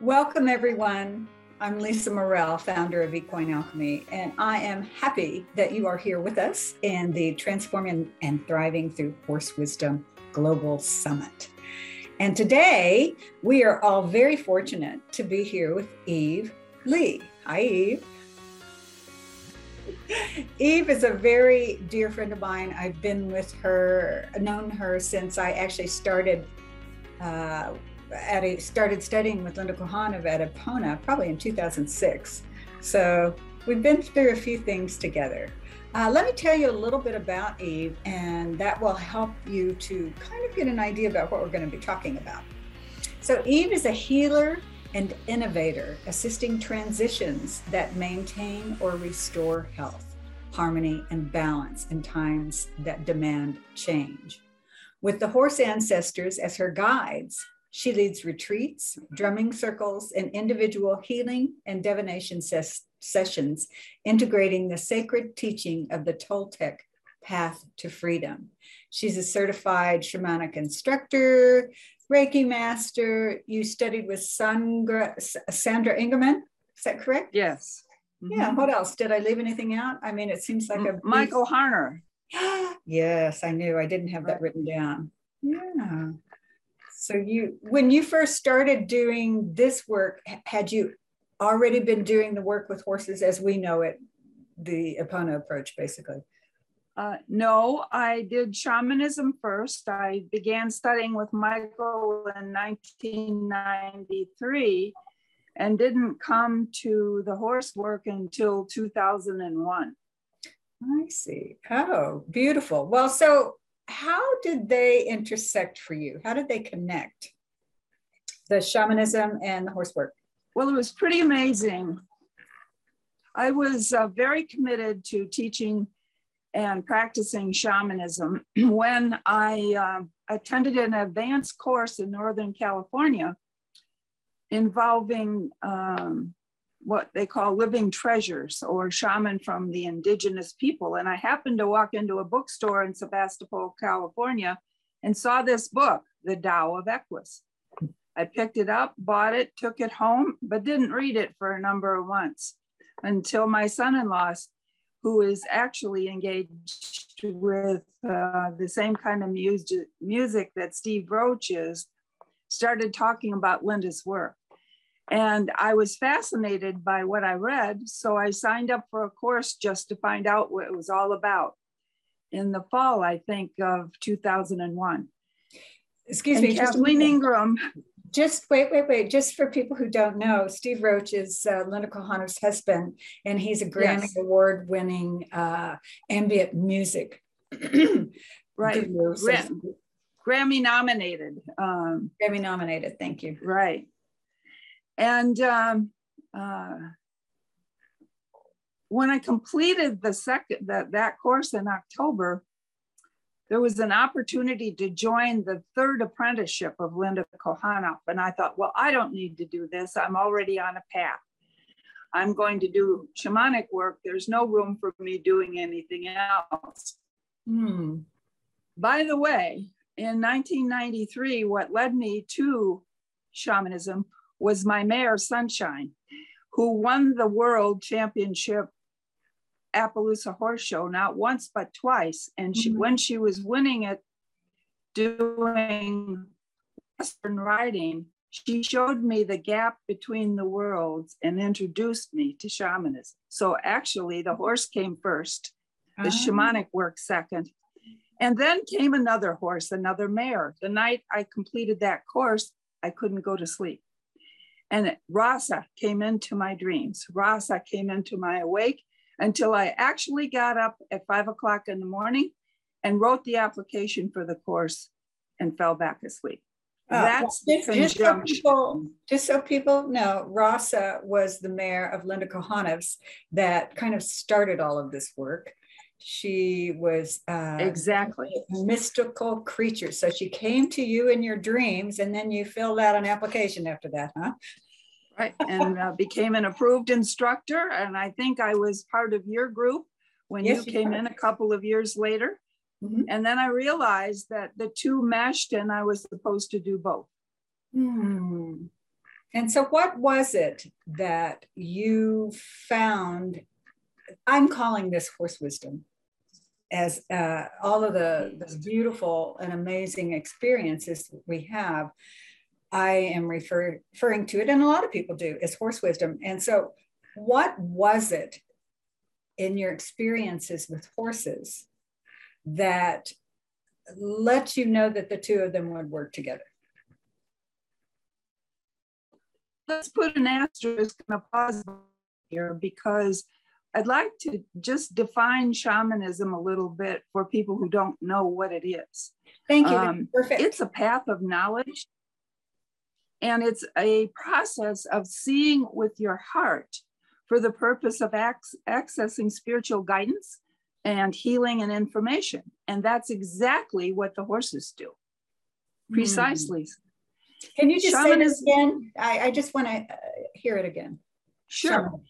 Welcome, everyone. I'm Lisa Murrell, founder of Equine Alchemy, and I am happy that you are here with us in the Transforming and Thriving Through Horse Wisdom Global Summit. And today, we are all very fortunate to be here with Eve Lee. Hi, Eve. Eve is a very dear friend of mine. I've been with her, known her since I actually started uh, at a, started studying with Linda Kohanov at Epona probably in 2006. So we've been through a few things together. Uh, let me tell you a little bit about Eve, and that will help you to kind of get an idea about what we're going to be talking about. So, Eve is a healer and innovator, assisting transitions that maintain or restore health, harmony, and balance in times that demand change. With the horse ancestors as her guides, she leads retreats, drumming circles, and individual healing and divination ses- sessions, integrating the sacred teaching of the Toltec path to freedom. She's a certified shamanic instructor, Reiki master. You studied with Sandra, Sandra Ingerman. Is that correct? Yes. Mm-hmm. Yeah. What else? Did I leave anything out? I mean, it seems like a Michael Harner. yes, I knew. I didn't have that written down. Yeah. So you, when you first started doing this work, had you already been doing the work with horses as we know it, the Epona approach, basically? Uh, no, I did shamanism first. I began studying with Michael in 1993 and didn't come to the horse work until 2001. I see. Oh, beautiful. Well, so how did they intersect for you? How did they connect? The shamanism and the horse work? Well, it was pretty amazing. I was uh, very committed to teaching and practicing shamanism when I uh, attended an advanced course in Northern California involving um, what they call living treasures or shaman from the indigenous people. And I happened to walk into a bookstore in Sebastopol, California, and saw this book, The Tao of Equus. I picked it up, bought it, took it home, but didn't read it for a number of months until my son in law, who is actually engaged with uh, the same kind of music, music that Steve Roach is, started talking about Linda's work. And I was fascinated by what I read. So I signed up for a course just to find out what it was all about in the fall, I think, of 2001. Excuse and me, Kathleen Ingram. Just wait, wait, wait. Just for people who don't know, Steve Roach is uh, Linda Kohanov's husband, and he's a Grammy yes. Award winning uh, ambient music. right. Grammy nominated. Um, Grammy nominated. Thank you. Right. And um, uh, when I completed the second that, that course in October, there was an opportunity to join the third apprenticeship of Linda Kohanov. And I thought, well, I don't need to do this. I'm already on a path. I'm going to do shamanic work. There's no room for me doing anything else. Hmm. By the way, in 1993, what led me to shamanism was my mare, Sunshine, who won the world championship Appaloosa Horse Show, not once, but twice. And she, mm-hmm. when she was winning it, doing Western riding, she showed me the gap between the worlds and introduced me to shamanism. So actually, the horse came first, the oh. shamanic work second. And then came another horse, another mare. The night I completed that course, I couldn't go to sleep. And Rasa came into my dreams. Rasa came into my awake until I actually got up at five o'clock in the morning and wrote the application for the course and fell back asleep. Uh, That's just, just, so people, just so people know, Rasa was the mare of Linda Kohanov's that kind of started all of this work. She was uh, exactly mystical creature. So she came to you in your dreams, and then you filled out an application after that, huh? Right, and uh, became an approved instructor. And I think I was part of your group when yes, you came you in a couple of years later. Mm-hmm. And then I realized that the two meshed, and I was supposed to do both. Hmm. And so, what was it that you found? I'm calling this horse wisdom as uh, all of the, the beautiful and amazing experiences we have. I am refer, referring to it, and a lot of people do, as horse wisdom. And so, what was it in your experiences with horses that let you know that the two of them would work together? let's put an asterisk and a pause here because I'd like to just define shamanism a little bit for people who don't know what it is. Thank you. Um, Perfect. It's a path of knowledge and it's a process of seeing with your heart for the purpose of ac- accessing spiritual guidance and healing and information. And that's exactly what the horses do. Hmm. Precisely. Mm. Can you just say this again? I, I just want to uh, hear it again. Sure. Shaman.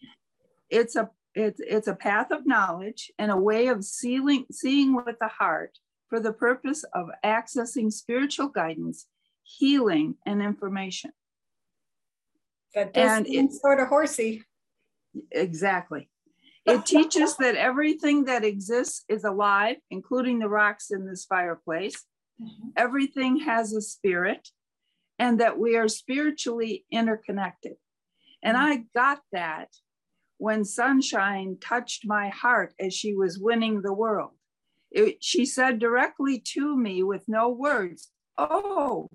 It's a it's it's a path of knowledge and a way of sealing, seeing with the heart for the purpose of accessing spiritual guidance, healing, and information. That does and seem it, sort of horsey. Exactly. It teaches that everything that exists is alive, including the rocks in this fireplace. Mm-hmm. Everything has a spirit and that we are spiritually interconnected. And mm. I got that when Sunshine touched my heart as she was winning the world. It, she said directly to me with no words, Oh,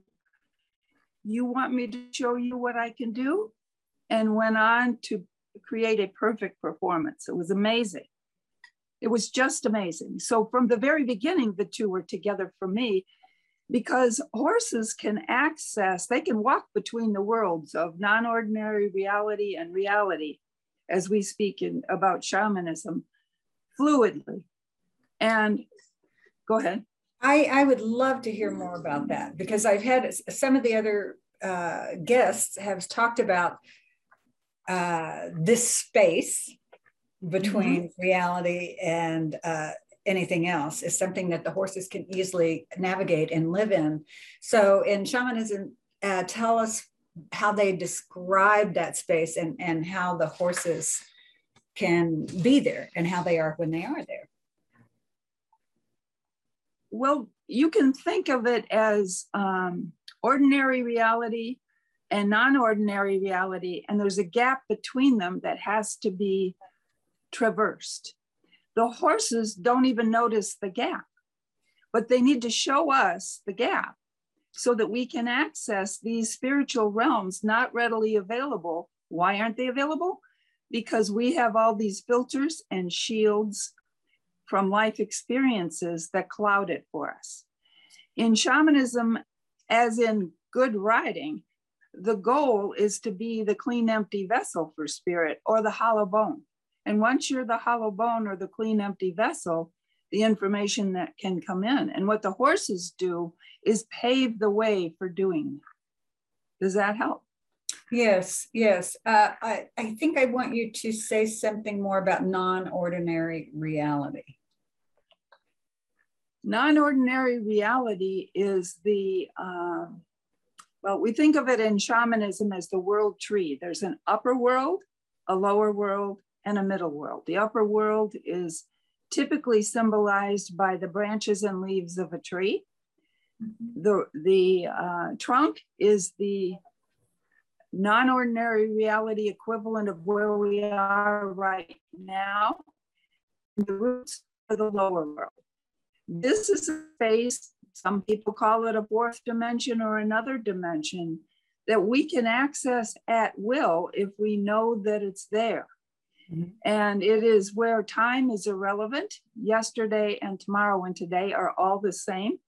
you want me to show you what I can do? And went on to create a perfect performance. It was amazing. It was just amazing. So, from the very beginning, the two were together for me because horses can access, they can walk between the worlds of non ordinary reality and reality, as we speak in, about shamanism fluidly. And go ahead. I, I would love to hear more about that because I've had some of the other uh, guests have talked about uh, this space between mm-hmm. reality and uh, anything else is something that the horses can easily navigate and live in. So in shamanism, uh, tell us how they describe that space and, and how the horses can be there and how they are when they are there. Well, you can think of it as um, ordinary reality and non ordinary reality, and there's a gap between them that has to be traversed. The horses don't even notice the gap, but they need to show us the gap so that we can access these spiritual realms not readily available. Why aren't they available? Because we have all these filters and shields from life experiences that cloud it for us. In shamanism, as in good writing, the goal is to be the clean, empty vessel for spirit or the hollow bone. And once you're the hollow bone or the clean, empty vessel, the information that can come in. And what the horses do is pave the way for doing that. Does that help? Yes, yes. Uh, I, I think I want you to say something more about non ordinary reality. Non ordinary reality is the, um, well, we think of it in shamanism as the world tree. There's an upper world, a lower world, and a middle world. The upper world is typically symbolized by the branches and leaves of a tree. Mm-hmm. The, the uh, trunk is the non ordinary reality equivalent of where we are right now. The roots are the lower world. This is a space, some people call it a fourth dimension or another dimension, that we can access at will if we know that it's there. Mm-hmm. And it is where time is irrelevant. Yesterday and tomorrow and today are all the same.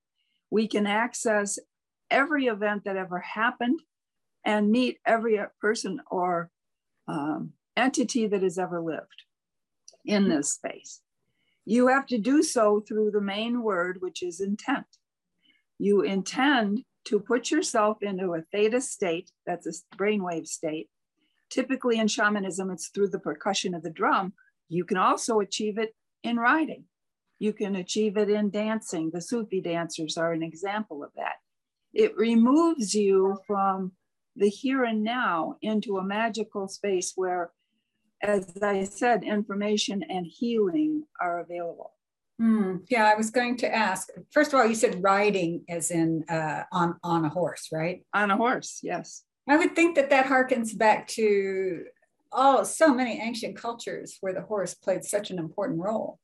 We can access every event that ever happened and meet every person or um, entity that has ever lived in mm-hmm. this space. You have to do so through the main word, which is intent. You intend to put yourself into a theta state, that's a brainwave state, Typically in shamanism, it's through the percussion of the drum. You can also achieve it in riding. You can achieve it in dancing. The Sufi dancers are an example of that. It removes you from the here and now into a magical space where, as I said, information and healing are available. Mm, yeah, I was going to ask. First of all, you said riding, as in uh, on on a horse, right? On a horse, yes. I would think that that harkens back to oh, so many ancient cultures where the horse played such an important role.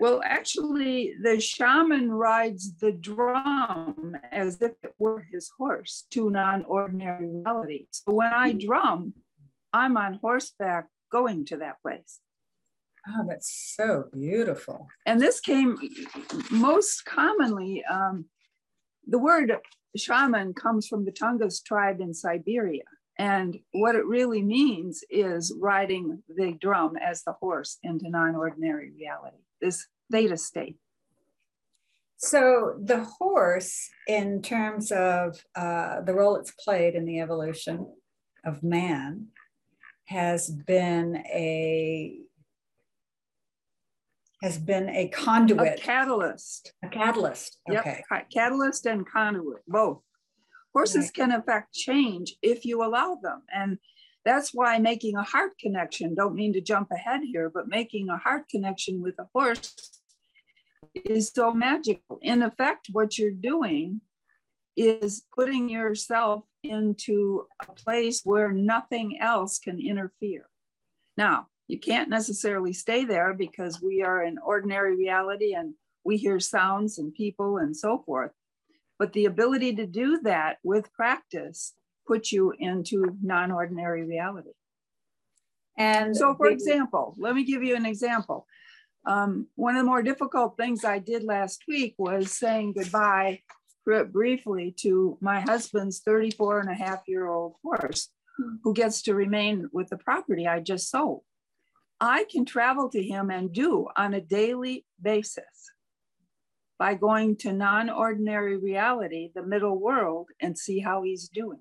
Well, actually, the shaman rides the drum as if it were his horse to non ordinary reality. So when I drum, I'm on horseback going to that place. Oh, that's so beautiful. And this came most commonly, um, the word shaman comes from the Tungus tribe in Siberia. And what it really means is riding the drum as the horse into non ordinary reality, this theta state. So, the horse, in terms of uh, the role it's played in the evolution of man, has been a has been a conduit, a catalyst, a catalyst. Okay, yep. catalyst and conduit, both. Horses right. can affect change if you allow them. And that's why making a heart connection, don't mean to jump ahead here, but making a heart connection with a horse is so magical. In effect, what you're doing is putting yourself into a place where nothing else can interfere. Now, you can't necessarily stay there because we are in ordinary reality and we hear sounds and people and so forth. But the ability to do that with practice puts you into non ordinary reality. And so, for example, let me give you an example. Um, one of the more difficult things I did last week was saying goodbye briefly to my husband's 34 and a half year old horse who gets to remain with the property I just sold. I can travel to him and do on a daily basis by going to non ordinary reality, the middle world, and see how he's doing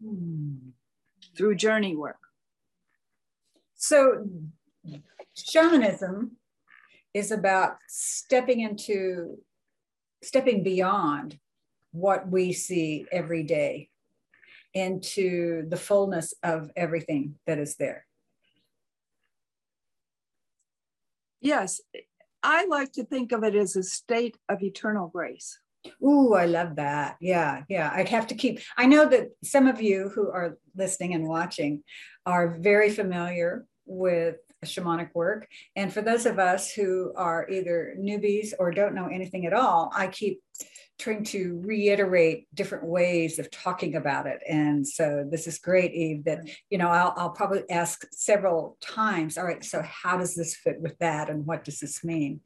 hmm. through journey work. So, shamanism is about stepping into, stepping beyond what we see every day into the fullness of everything that is there. Yes, I like to think of it as a state of eternal grace. Ooh, I love that. Yeah, yeah. I'd have to keep. I know that some of you who are listening and watching are very familiar with shamanic work. And for those of us who are either newbies or don't know anything at all, I keep trying to reiterate different ways of talking about it. And so this is great, Eve, that, you know, I'll, I'll probably ask several times, all right, so how does this fit with that? And what does this mean?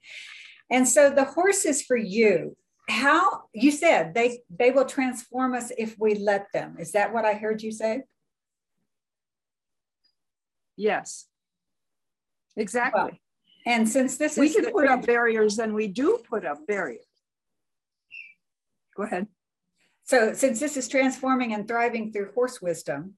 And so the horse is for you. How you said they they will transform us if we let them. Is that what I heard you say? Yes. Exactly. Well, and since this we can put up barriers, and we do put up barriers. Go ahead. So, since this is transforming and thriving through horse wisdom,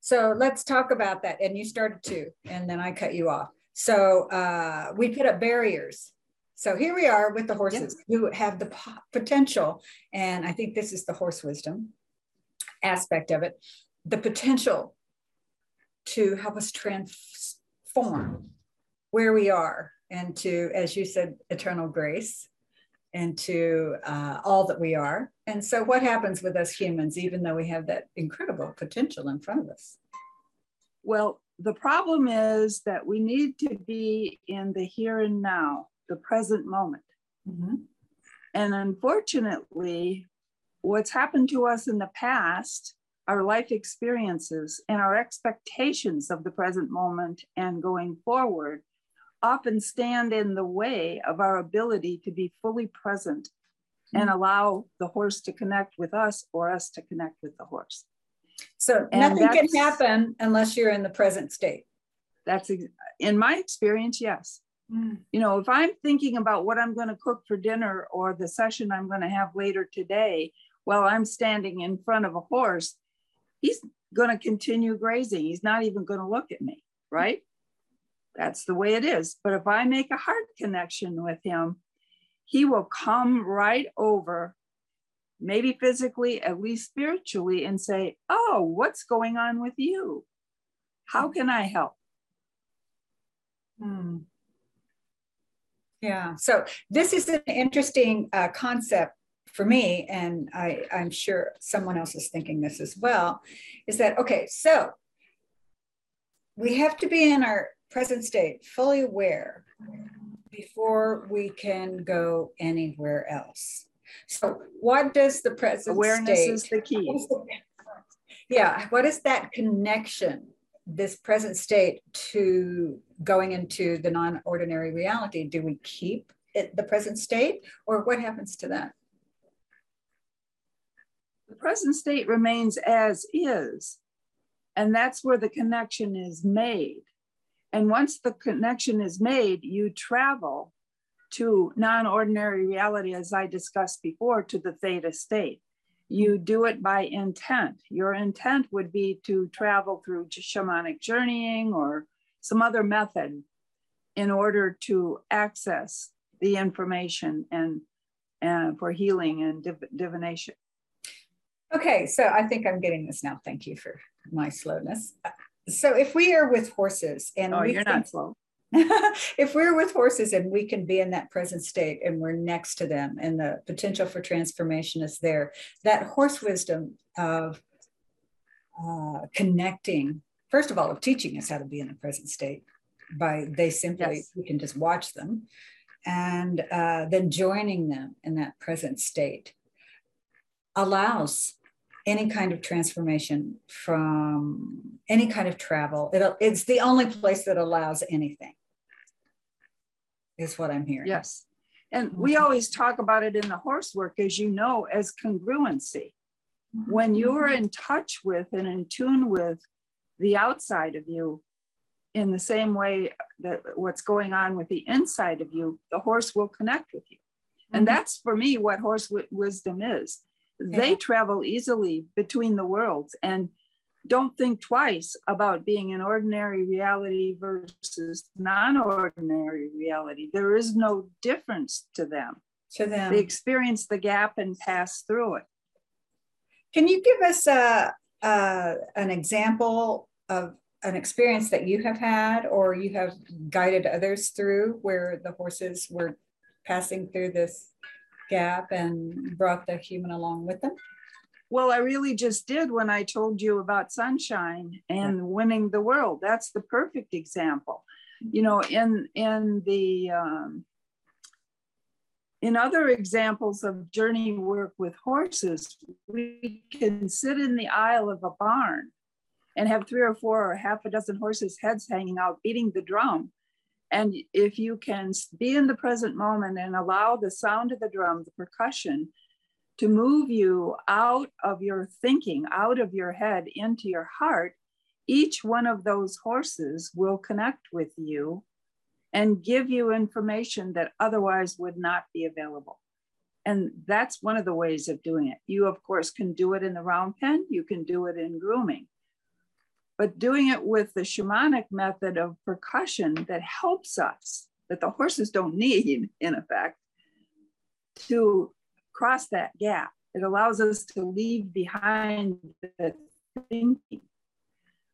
so let's talk about that. And you started to, and then I cut you off. So, uh, we put up barriers. So, here we are with the horses yes. who have the potential, and I think this is the horse wisdom aspect of it the potential to help us transform where we are and to, as you said, eternal grace and to uh, all that we are. And so, what happens with us humans, even though we have that incredible potential in front of us? Well, the problem is that we need to be in the here and now, the present moment. Mm-hmm. And unfortunately, what's happened to us in the past our life experiences and our expectations of the present moment and going forward often stand in the way of our ability to be fully present and mm-hmm. allow the horse to connect with us or us to connect with the horse. So and nothing can happen unless you're in the present state. That's in my experience, yes. Mm. You know, if I'm thinking about what I'm going to cook for dinner or the session I'm going to have later today while I'm standing in front of a horse, he's going to continue grazing. He's not even going to look at me, right? That's the way it is. But if I make a heart connection with him, he will come right over, maybe physically, at least spiritually, and say, Oh, what's going on with you? How can I help? Hmm. Yeah, so this is an interesting uh, concept for me, and I, I'm sure someone else is thinking this as well, is that, okay, so we have to be in our present state, fully aware before we can go anywhere else. So, what does the present awareness state, is the key? the, yeah, what is that connection, this present state, to going into the non-ordinary reality? Do we keep it the present state, or what happens to that? The present state remains as is, and that's where the connection is made. And once the connection is made, you travel to non ordinary reality, as I discussed before, to the theta state. You do it by intent. Your intent would be to travel through shamanic journeying or some other method in order to access the information and, and for healing and div- divination. Okay, so I think I'm getting this now. Thank you for my slowness. So if we are with horses and oh, we you're think, not slow. if we're with horses and we can be in that present state and we're next to them and the potential for transformation is there, that horse wisdom of uh, connecting, first of all, of teaching us how to be in the present state by they simply, yes. we can just watch them and uh, then joining them in that present state allows any kind of transformation from any kind of travel. It, it's the only place that allows anything, is what I'm hearing. Yes. And we always talk about it in the horse work, as you know, as congruency. When mm-hmm. you're in touch with and in tune with the outside of you, in the same way that what's going on with the inside of you, the horse will connect with you. And mm-hmm. that's for me what horse w- wisdom is they travel easily between the worlds and don't think twice about being an ordinary reality versus non-ordinary reality. There is no difference to them. To them. They experience the gap and pass through it. Can you give us a, a an example of an experience that you have had or you have guided others through where the horses were passing through this gap and brought the human along with them? Well, I really just did when I told you about sunshine and yeah. winning the world. That's the perfect example. You know, in in the um, in other examples of journey work with horses, we can sit in the aisle of a barn and have three or four or half a dozen horses' heads hanging out, beating the drum and if you can be in the present moment and allow the sound of the drum, the percussion, to move you out of your thinking, out of your head into your heart, each one of those horses will connect with you and give you information that otherwise would not be available. And that's one of the ways of doing it. You, of course, can do it in the round pen, you can do it in grooming but doing it with the shamanic method of percussion that helps us, that the horses don't need, in effect, to cross that gap. It allows us to leave behind the thinking.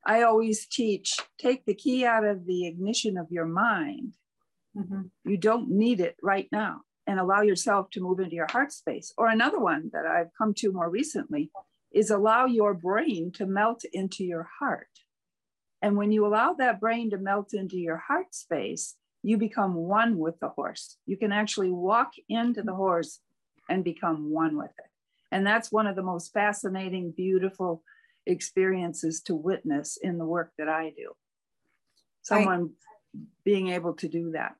I always teach take the key out of the ignition of your mind. Mm-hmm. You don't need it right now and allow yourself to move into your heart space. Or another one that I've come to more recently is allow your brain to melt into your heart. And when you allow that brain to melt into your heart space, you become one with the horse. You can actually walk into the horse and become one with it. And that's one of the most fascinating, beautiful experiences to witness in the work that I do. Someone I, being able to do that.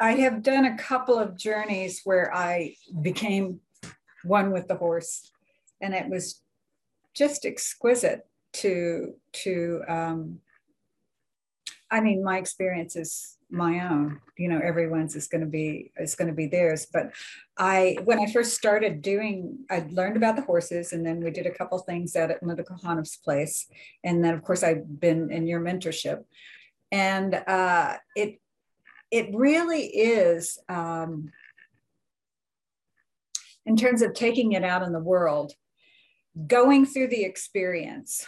I have done a couple of journeys where I became one with the horse and it was just exquisite to to um, I mean, my experience is my own. You know, everyone's is going to be is going to be theirs. But I, when I first started doing, I learned about the horses, and then we did a couple things at Linda Kohanov's place, and then of course I've been in your mentorship, and uh, it it really is. Um, in terms of taking it out in the world, going through the experience,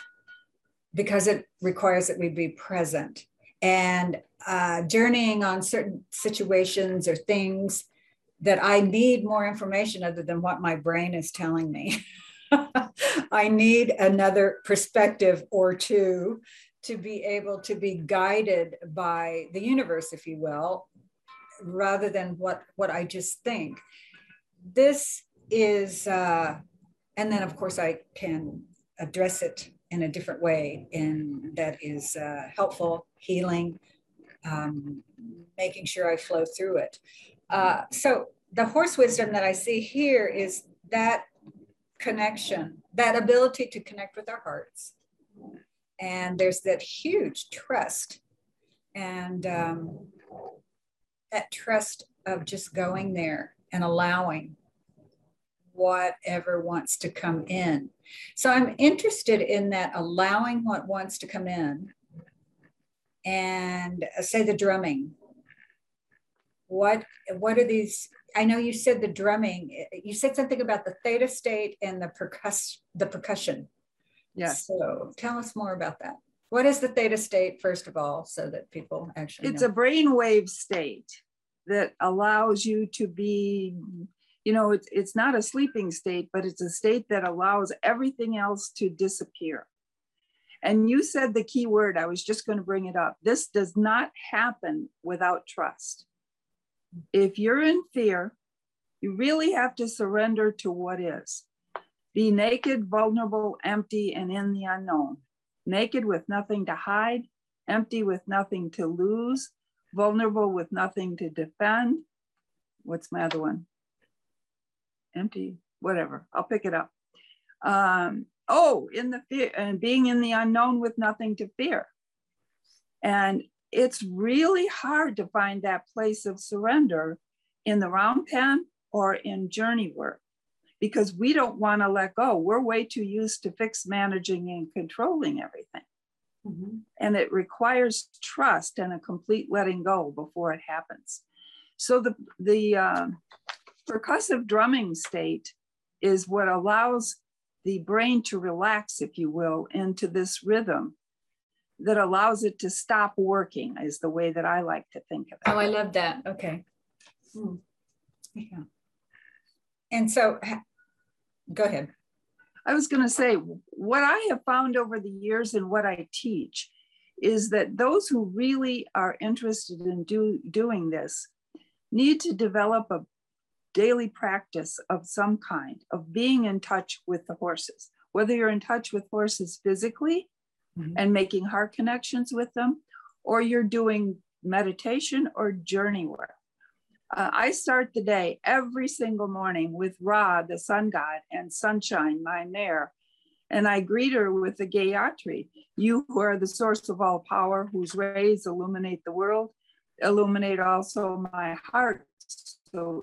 because it requires that we be present and uh, journeying on certain situations or things that I need more information other than what my brain is telling me. I need another perspective or two to be able to be guided by the universe, if you will, rather than what, what I just think. This is, uh, and then of course I can address it in a different way and that is uh, helpful, healing, um, making sure I flow through it. Uh, so the horse wisdom that I see here is that connection, that ability to connect with our hearts. And there's that huge trust and um, that trust of just going there and allowing whatever wants to come in. So I'm interested in that allowing what wants to come in and uh, say the drumming. What what are these I know you said the drumming. You said something about the theta state and the percuss the percussion. Yes. So tell us more about that. What is the theta state, first of all, so that people actually It's know? a brainwave state that allows you to be, you know, it's it's not a sleeping state, but it's a state that allows everything else to disappear. And you said the key word, I was just going to bring it up. This does not happen without trust if you're in fear, you really have to surrender to what is. Be naked, vulnerable, empty, and in the unknown. Naked with nothing to hide, empty with nothing to lose, vulnerable with nothing to defend. What's my other one? Empty, whatever. I'll pick it up. Um, oh, in the fear and being in the unknown with nothing to fear. And it's really hard to find that place of surrender in the round pen or in journey work because we don't want to let go. We're way too used to fix managing and controlling everything. Mm-hmm. And it requires trust and a complete letting go before it happens. So the, the uh, percussive drumming state is what allows the brain to relax, if you will, into this rhythm that allows it to stop working is the way that I like to think of it. Oh, I love that. Okay. Hmm. Yeah. And so go ahead. I was going to say, what I have found over the years and what I teach is that those who really are interested in do, doing this need to develop a daily practice of some kind of being in touch with the horses, whether you're in touch with horses physically mm-hmm. and making heart connections with them, or you're doing meditation or journey work. Uh, I start the day every single morning with Ra, the sun god, and Sunshine, my mare. And I greet her with the Gayatri, you who are the source of all power, whose rays illuminate the world, illuminate also my heart, so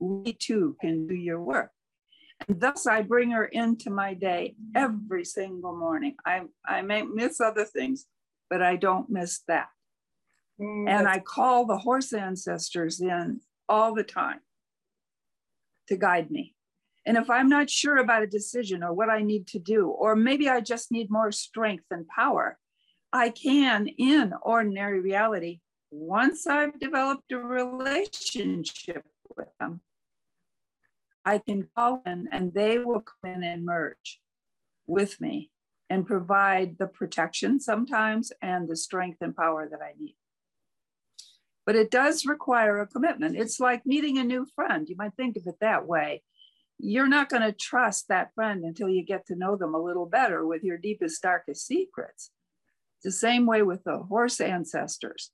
we too can do your work. And thus I bring her into my day every single morning. I, I may miss other things, but I don't miss that. Mm, and I call the horse ancestors in all the time to guide me. And if I'm not sure about a decision or what I need to do, or maybe I just need more strength and power, I can, in ordinary reality, once I've developed a relationship with them, I can call in and they will come in and merge with me and provide the protection sometimes and the strength and power that I need. But it does require a commitment. It's like meeting a new friend. You might think of it that way. You're not going to trust that friend until you get to know them a little better with your deepest, darkest secrets. It's the same way with the horse ancestors.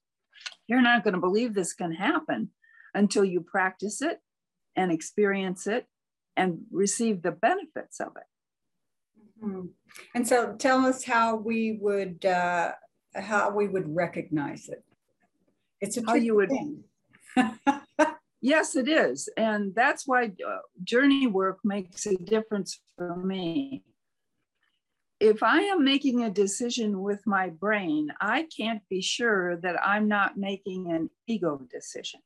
You're not going to believe this can happen until you practice it and experience it and receive the benefits of it. Mm-hmm. And so tell us how we would uh, how we would recognize it. It's a how you would yes, it is. And that's why uh, journey work makes a difference for me. If I am making a decision with my brain, I can't be sure that I'm not making an ego decision.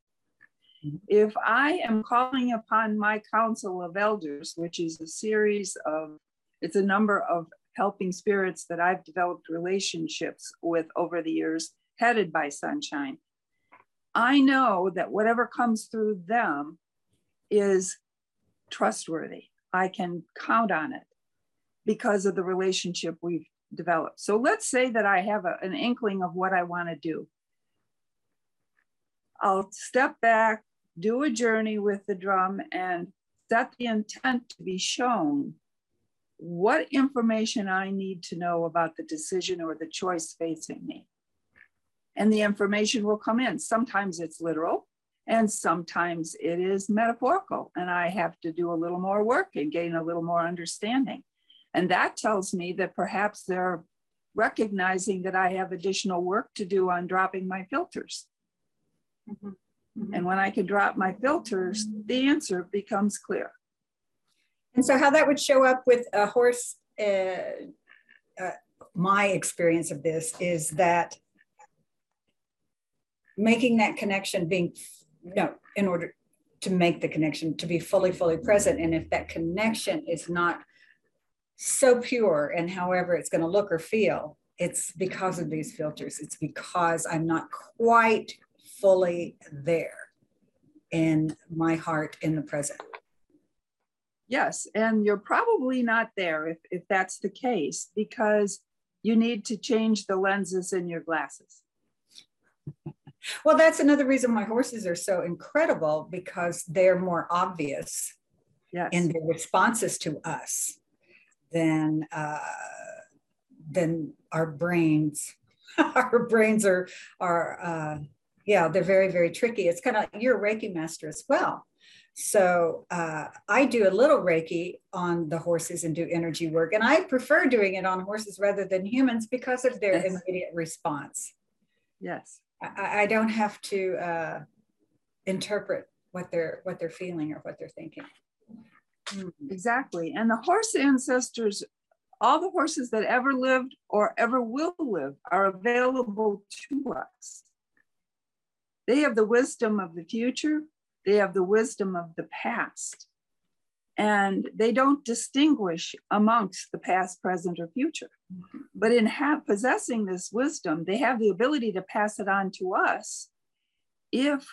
If I am calling upon my council of elders, which is a series of, it's a number of helping spirits that I've developed relationships with over the years, headed by Sunshine, I know that whatever comes through them is trustworthy. I can count on it because of the relationship we've developed. So let's say that I have a, an inkling of what I want to do. I'll step back, do a journey with the drum, and set the intent to be shown what information I need to know about the decision or the choice facing me. And the information will come in. Sometimes it's literal, and sometimes it is metaphorical. And I have to do a little more work and gain a little more understanding. And that tells me that perhaps they're recognizing that I have additional work to do on dropping my filters. Mm-hmm. Mm-hmm. And when I can drop my filters, the answer becomes clear. And so, how that would show up with a horse, uh, uh, my experience of this is that making that connection, being, no, in order to make the connection, to be fully, fully present. And if that connection is not so pure and however it's going to look or feel, it's because of these filters. It's because I'm not quite fully there in my heart in the present. Yes, and you're probably not there if, if that's the case because you need to change the lenses in your glasses. well, that's another reason why horses are so incredible because they're more obvious yes. in their responses to us than uh, than our brains. our brains are are uh, yeah, they're very, very tricky. It's kind of you're a Reiki master as well. So uh, I do a little Reiki on the horses and do energy work. And I prefer doing it on horses rather than humans because of their yes. immediate response. Yes. I, I don't have to uh, interpret what they're what they're feeling or what they're thinking. Mm. Exactly. And the horse ancestors, all the horses that ever lived or ever will live are available to us. They have the wisdom of the future, they have the wisdom of the past. And they don't distinguish amongst the past, present, or future. But in ha- possessing this wisdom, they have the ability to pass it on to us if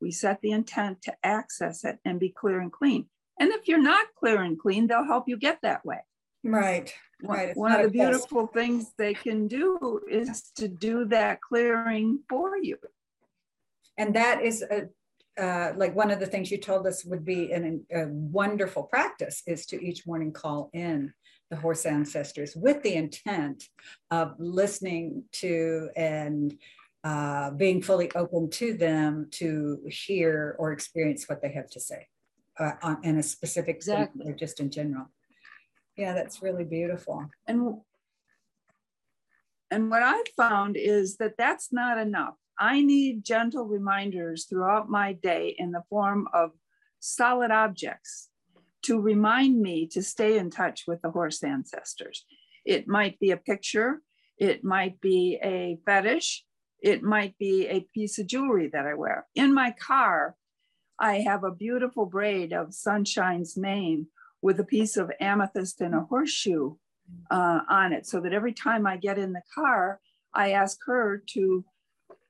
we set the intent to access it and be clear and clean. And if you're not clear and clean, they'll help you get that way. Right. Right. One of the beautiful things they can do is to do that clearing for you and that is a uh, like one of the things you told us would be an, a wonderful practice is to each morning call in the horse ancestors with the intent of listening to and uh, being fully open to them to hear or experience what they have to say uh, on, in a specific exactly. or just in general. Yeah, that's really beautiful. And and what I found is that that's not enough. I need gentle reminders throughout my day in the form of solid objects to remind me to stay in touch with the horse ancestors. It might be a picture, it might be a fetish, it might be a piece of jewelry that I wear. In my car, I have a beautiful braid of Sunshine's mane with a piece of amethyst and a horseshoe uh, on it, so that every time I get in the car, I ask her to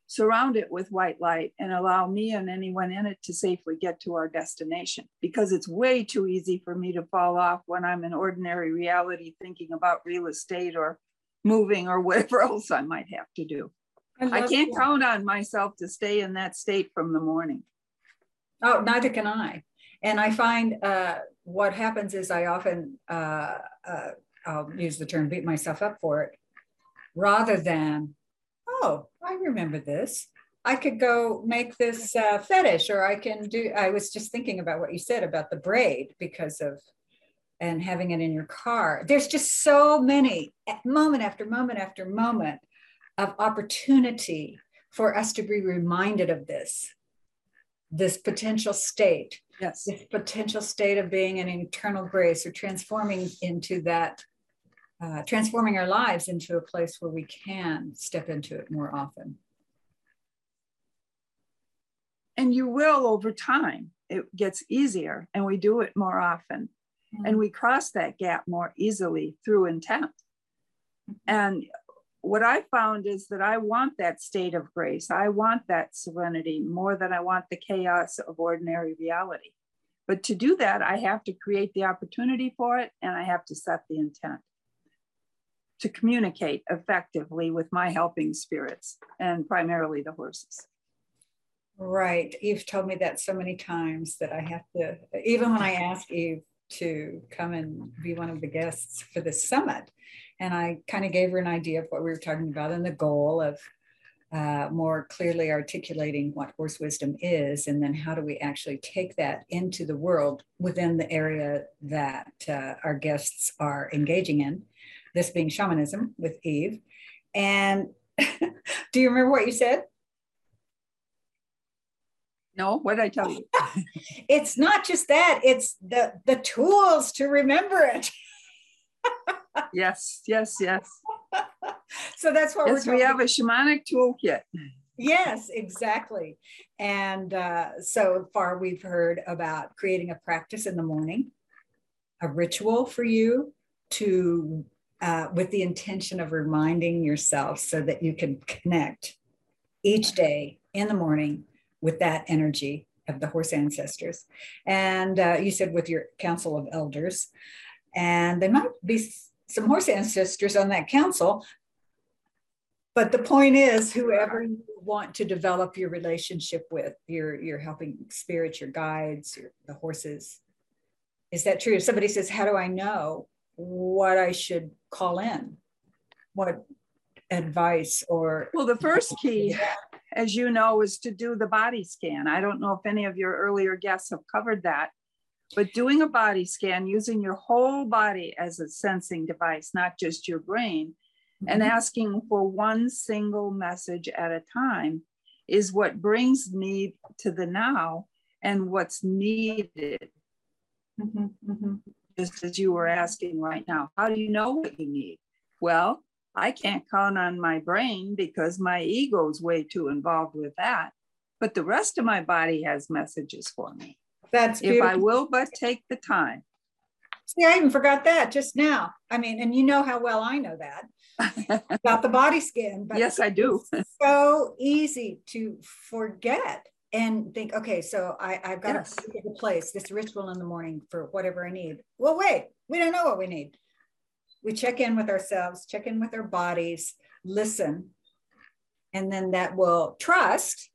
surround it with white light and allow me and anyone in it to safely get to our destination because it's way too easy for me to fall off when I'm in ordinary reality thinking about real estate or moving or whatever else I might have to do. I, I can't that. count on myself to stay in that state from the morning. Oh, neither can I. And I find uh, what happens is I often, uh, uh, I'll use the term beat myself up for it, rather than oh, I remember this. I could go make this uh, fetish, or I can do. I was just thinking about what you said about the braid because of and having it in your car. There's just so many moment after moment after moment of opportunity for us to be reminded of this, this potential state, yes, this potential state of being an eternal grace or transforming into that uh, transforming our lives into a place where we can step into it more often. And you will over time. It gets easier and we do it more often. Mm-hmm. And we cross that gap more easily through intent. Mm-hmm. And what I found is that I want that state of grace. I want that serenity more than I want the chaos of ordinary reality. But to do that, I have to create the opportunity for it and I have to set the intent to communicate effectively with my helping spirits and primarily the horses. Right. You've told me that so many times that I have to, even when I ask Eve to come and be one of the guests for the summit, and I kind of gave her an idea of what we were talking about and the goal of uh, more clearly articulating what horse wisdom is, and then how do we actually take that into the world within the area that uh, our guests are engaging in, this being shamanism with Eve. And do you remember what you said? No, what did I tell you? it's not just that, it's the the tools to remember it. yes, yes, yes. so that's what yes, we have a shamanic toolkit. Yes, exactly. And uh, so far, we've heard about creating a practice in the morning, a ritual for you to, uh, with the intention of reminding yourself so that you can connect each day in the morning with that energy of the horse ancestors. And uh, you said with your council of elders, and there might be some horse ancestors on that council. But the point is, whoever you want to develop your relationship with, your your helping spirits, your guides, your, the horses, is that true? If somebody says, "How do I know what I should call in?" What advice or well, the first key, as you know, is to do the body scan. I don't know if any of your earlier guests have covered that, but doing a body scan using your whole body as a sensing device, not just your brain, mm-hmm. and asking for one single message at a time is what brings me to the now and what's needed. Mm-hmm, mm-hmm. Just as you were asking right now, how do you know what you need? Well, I can't count on my brain because my ego is way too involved with that. But the rest of my body has messages for me. That's beautiful. if I will but take the time. See, I even forgot that just now. I mean, and you know how well I know that about the body. But yes, I do. so easy to forget and think, okay, so I, I've got yes. put place this ritual in the morning for whatever I need. Well, wait, we don't know what we need. We check in with ourselves, check in with our bodies, listen, and then that will trust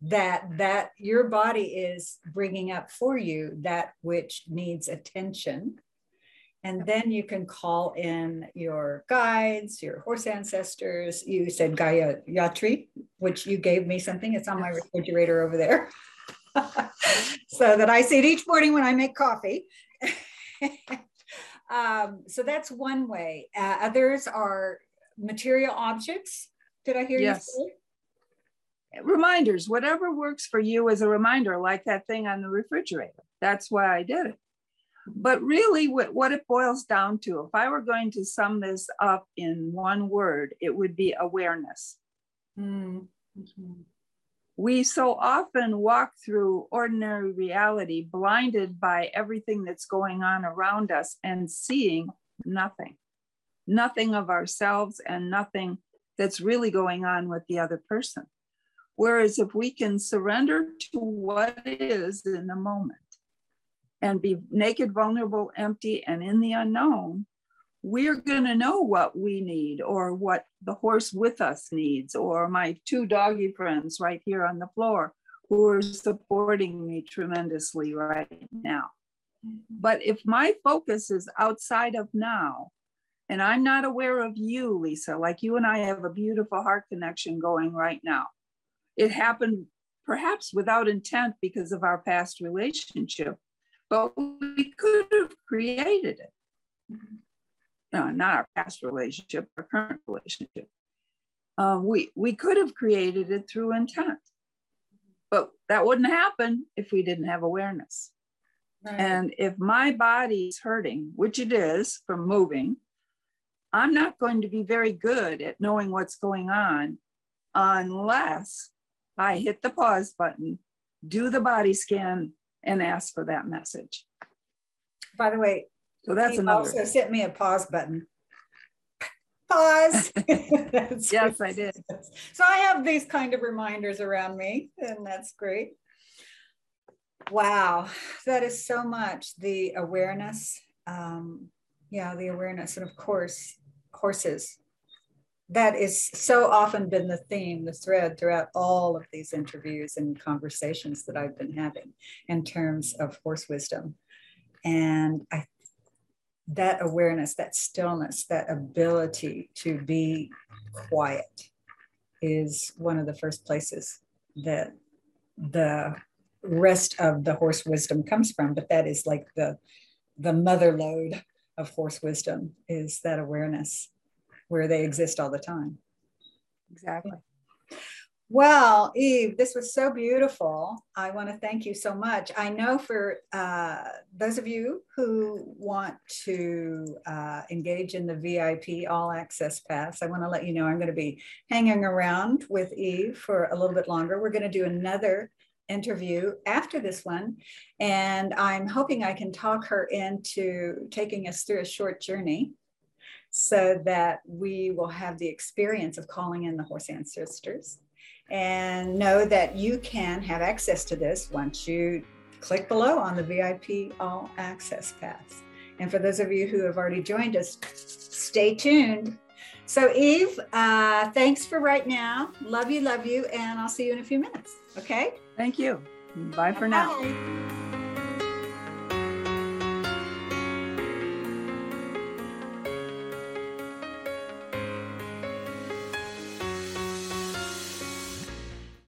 that that your body is bringing up for you that which needs attention and then you can call in your guides your horse ancestors. You said gaia yatri which you gave me something. It's on my refrigerator over there. So that i see it each morning when i make coffee. Um, so that's one way. Uh, others are material objects. Did i hear yes. you say? Reminders, whatever works for you as a reminder, like that thing on the refrigerator. That's why I did it. But really, what, what it boils down to, if I were going to sum this up in one word, it would be awareness. Mm-hmm. We so often walk through ordinary reality blinded by everything that's going on around us and seeing nothing, nothing of ourselves and nothing that's really going on with the other person. Whereas if we can surrender to what is in the moment and be naked, vulnerable, empty, and in the unknown, we're going to know what we need or what the horse with us needs, or my two doggy friends right here on the floor who are supporting me tremendously right now. But if my focus is outside of now, and I'm not aware of you, Lisa, like you and I have a beautiful heart connection going right now it happened perhaps without intent because of our past relationship, but we could have created it. No, not our past relationship, our current relationship. Uh, we, we could have created it through intent, but that wouldn't happen if we didn't have awareness. Right. And if my body's hurting, which it is from moving, I'm not going to be very good at knowing what's going on unless I hit the pause button, do the body scan, and ask for that message. By the way, so that's he another. Also sent me a pause button. Pause. yes, I did. So I have these kind of reminders around me, and that's great. Wow, that is so much the awareness. Um, yeah, the awareness, and of course, horses. That is so often been the theme, the thread throughout all of these interviews and conversations that I've been having in terms of horse wisdom. And I that awareness, that stillness, that ability to be quiet is one of the first places that the rest of the horse wisdom comes from. But that is like the the mother lode of horse wisdom is that awareness where they exist all the time. Exactly. Well, Eve, this was so beautiful. I want to thank you so much. I know for uh, those of you who want to uh, engage in the VIP All Access Pass, I want to let you know I'm going to be hanging around with Eve for a little bit longer. We're going to do another interview after this one, and I'm hoping I can talk her into taking us through a short journey so that we will have the experience of calling in the horse ancestors and know that you can have access to this once you click below on the VIP All Access Pass. And for those of you who have already joined us, stay tuned. So, Eve, uh, thanks for right now. Love you, love you, and I'll see you in a few minutes. Okay? Thank you. Bye for Bye. now.